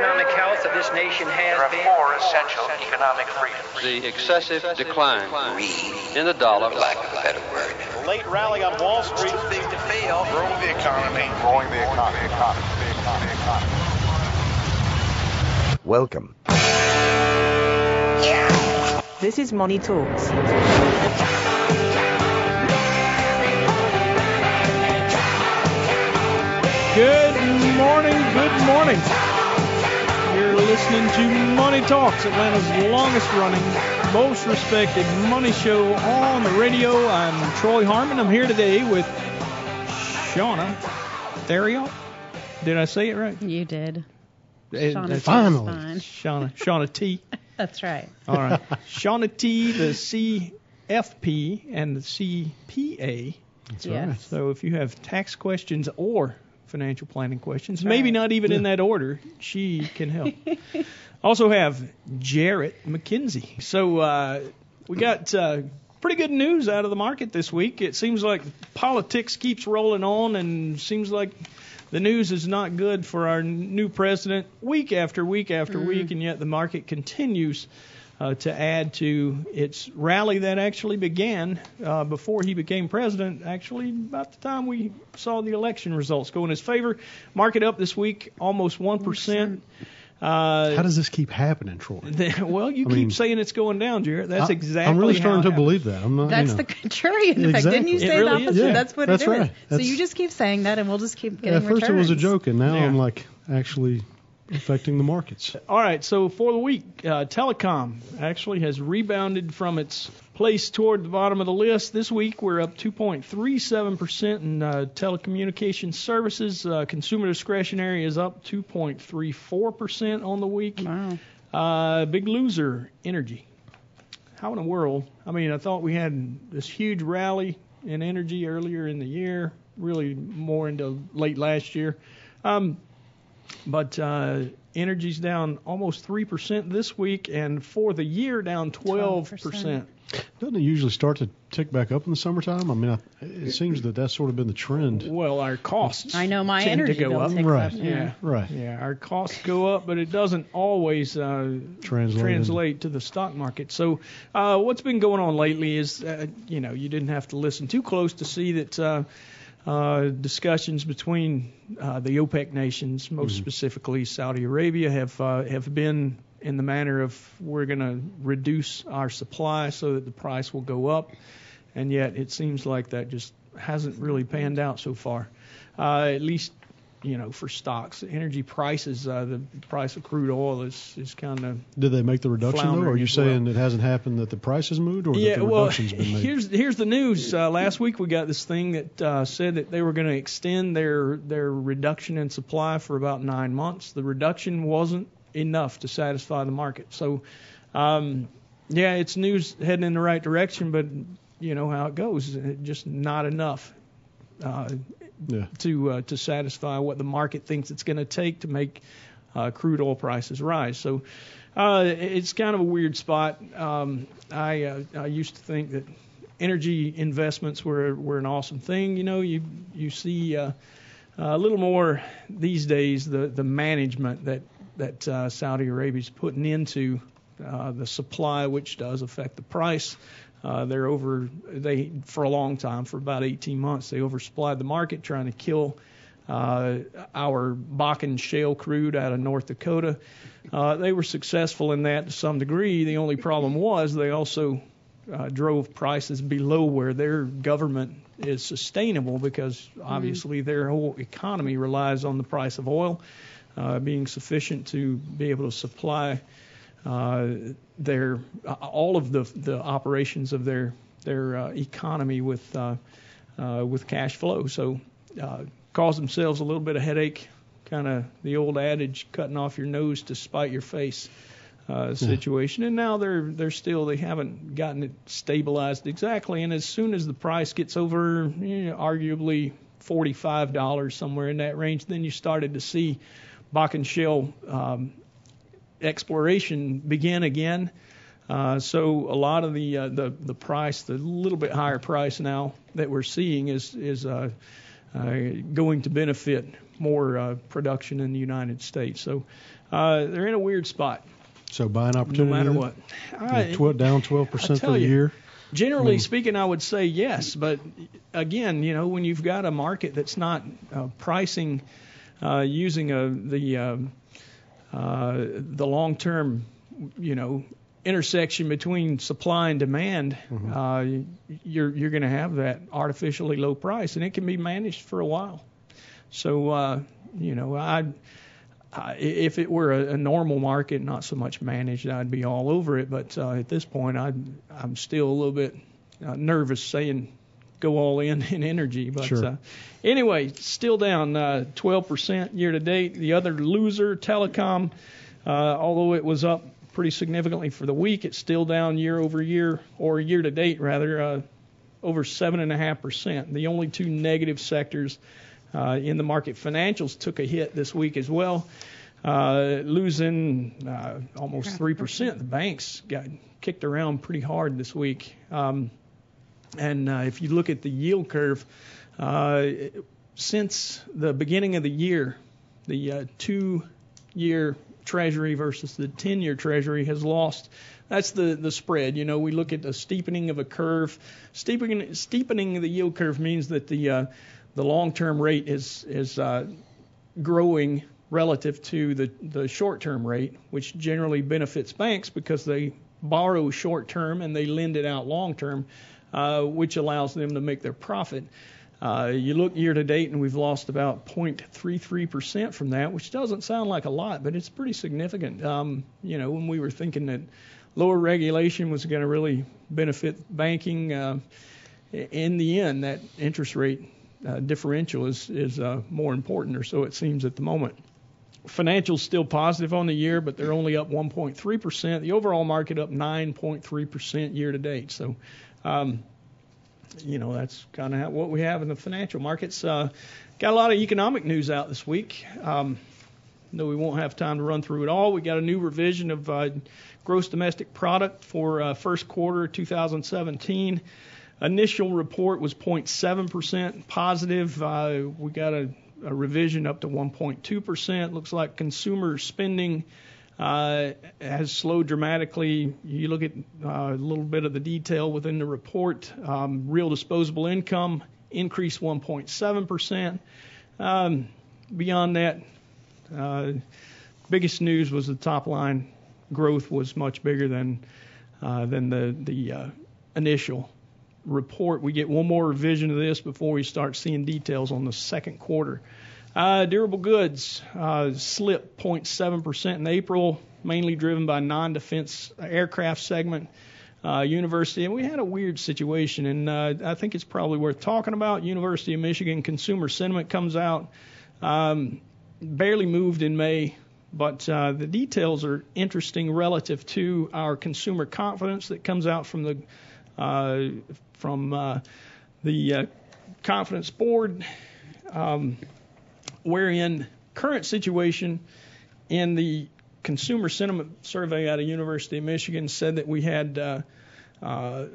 economic health of this nation has There are been. four essential economic freedoms. the excessive decline in the dollar. lack of a better word. late rally on Wall Street. Big to fail. growing the economy, growing the economy, economy, the economy, economy. Welcome. This is Money Talks. Good morning, good morning. You're listening to Money Talks, Atlanta's longest running, most respected money show on the radio. I'm Troy Harmon. I'm here today with Shauna Theriot. Did I say it right? You did. Shauna that's- Finally. Shauna, Shauna T. That's right. All right. Shauna T, the CFP, and the CPA. yes. So if you have tax questions or financial planning questions, maybe not even in that order, she can help. also have Jarrett McKenzie. So uh, we got uh, pretty good news out of the market this week. It seems like politics keeps rolling on, and seems like the news is not good for our new president week after week after Mm. week, and yet the market continues uh, to add to its rally that actually began uh, before he became president, actually about the time we saw the election results go in his favor. Market up this week almost 1%. Uh, How does this keep happening, Troy? well, you I keep mean, saying it's going down, Jarrett. That's I- exactly I'm really how starting it to believe that. I'm not. That's you know. the contrarian effect. Didn't you say It really the opposite? Yeah, that's what that's it is. right. So That's- you just keep saying that, and we'll just keep getting At first it was a joke, and now Yeah. I'm like actually affecting the markets. All right, so for the week, uh, telecom actually has rebounded from its place toward the bottom of the list. This week, we're up 2.37% in uh, telecommunications services. Uh, consumer discretionary is up 2.34% on the week. Wow. Uh, big loser, energy. How in the world? I mean, I thought we had this huge rally in energy earlier in the year, really more into late last year. Um, but uh, energy's down almost 3% this week, and for the year, down 12%. 12%. Doesn't it usually start to tick back up in the summertime? I mean, I, it seems that that's sort of been the trend. Well, our costs I know my tend energy to go up. Right. up. Yeah. Right. Yeah, our costs go up, but it doesn't always uh, Translate translate to the stock market. So, uh, what's been going on lately is, uh, you know, you didn't have to listen too close to see that uh, discussions between uh, the OPEC nations, most specifically Saudi Arabia, have uh, have been in the manner of we're going to reduce our supply so that the price will go up, and yet it seems like that just hasn't really panned out so far. Uh, at least you know, for stocks, energy prices, uh, the price of crude oil is is kind of Did they make the reduction though? Or are you as well. saying it hasn't happened that the price has moved, or yeah. that the Well, reduction's been made? here's here's the news. Uh, last week we got this thing that uh, said that they were going to extend their their reduction in supply for about nine months. The reduction wasn't enough to satisfy the market. So, um, yeah, it's news heading in the right direction, but you know how it goes. It just not enough. Uh, yeah. to uh, to satisfy what the market thinks it's going to take to make uh, crude oil prices rise. So uh, it's kind of a weird spot. Um, I uh, I used to think that energy investments were were an awesome thing. You know, you you see uh, a little more these days the the management that that uh, Saudi Arabia's putting into uh, the supply, which does affect the price. Uh, they're over they for a long time, for about 18 months, they oversupplied the market, trying to kill uh, our Bakken shale crude out of North Dakota. Uh, they were successful in that to some degree. The only problem was they also uh, drove prices below where their government is sustainable because obviously their whole economy relies on the price of oil uh, being sufficient to be able to supply their uh, all of the the operations of their their uh, economy with uh, uh, with cash flow. So uh, cause themselves a little bit of headache, kind of the old adage, cutting off your nose to spite your face. Uh, situation, and now they're they're still they haven't gotten it stabilized exactly. And as soon as the price gets over, you know, arguably forty-five dollars somewhere in that range, then you started to see Bakken shale um, exploration begin again. Uh, so a lot of the uh, the the price, the little bit higher price now that we're seeing is is uh, uh, going to benefit more uh, production in the United States. So uh, they're in a weird spot. So buying No opportunity. matter what. I- tw- down 12% for tell the you, year. Generally Hmm. speaking, I would say yes, but again, you know, when you've got a market that's not uh, pricing uh, using a, the um uh, the long-term, you know, intersection between supply and demand, Mm-hmm. uh, you're you're going to have that artificially low price, and it can be managed for a while. So, uh, you know, I. I if it were a, a normal market, not so much managed, I'd be all over it. But uh, at this point, I, I'm still a little bit uh, nervous saying go all in in energy. But Sure. uh, anyway, still down uh, 12% year to date. The other loser, telecom, uh, although it was up pretty significantly for the week, it's still down year over year or year to date rather, uh, over seven and a half percent. The only two negative sectors uh, in the market, financials took a hit this week as well. Uh, losing uh, almost three percent. The banks got kicked around pretty hard this week. Um, and uh, if you look at the yield curve, uh, since the beginning of the year, the uh, two-year Treasury versus the 10-year Treasury has lost. That's the the spread. You know, we look at the steepening of a curve. Steepening steepening the yield curve means that the uh, the long-term rate is is uh, growing relative to the the short-term rate, which generally benefits banks because they borrow short-term and they lend it out long-term, uh, which allows them to make their profit. Uh, you look year to date, and we've lost about 0.33% from that, which doesn't sound like a lot, but it's pretty significant. Um, you know, when we were thinking that lower regulation was going to really benefit banking, uh, in the end, that interest rate uh, differential is is uh, more important, or so it seems at the moment. Financials still positive on the year, but they're only up 1.3%. The overall market up 9.3% year to date. So, um, you know, that's kind of what we have in the financial markets. Uh, got a lot of economic news out this week. Um, no, we won't have time to run through it all. We got a new revision of uh, gross domestic product for uh, first quarter 2017. Initial report was 0.7% positive. Uh, we got a, a revision up to 1.2%. Looks like consumer spending uh, has slowed dramatically. You look at uh, a little bit of the detail within the report. Um, real disposable income increased 1.7%. Um, beyond that, uh, biggest news was the top line growth was much bigger than uh, than the the uh, initial report. We get one more revision of this before we start seeing details on the second quarter. Uh, durable goods uh, slipped 0.7% in April, mainly driven by non-defense aircraft segment. Uh, University, and we had a weird situation, and uh, I think it's probably worth talking about. University of Michigan consumer sentiment comes out, um, barely moved in May, but uh, the details are interesting relative to our consumer confidence that comes out from the uh, from the Conference Board, um, wherein current situation in the consumer sentiment survey out of University of Michigan said that we had uh, uh,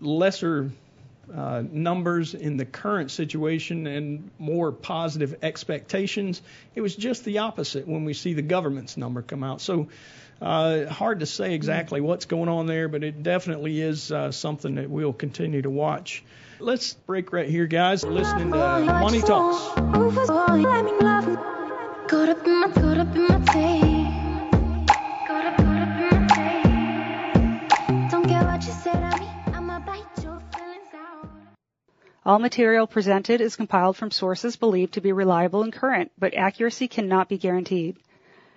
lesser uh, numbers in the current situation and more positive expectations. It was just the opposite when we see the government's number come out. So uh, hard to say exactly what's going on there, but it definitely is uh, something that we'll continue to watch. Let's break right here, guys. We're listening to Money Talks. Caught up in my, caught up in my tape. Caught up, caught up in my tape. Don't care what you said of me, I'ma bite your feelings out. All material presented is compiled from sources believed to be reliable and current, but accuracy cannot be guaranteed.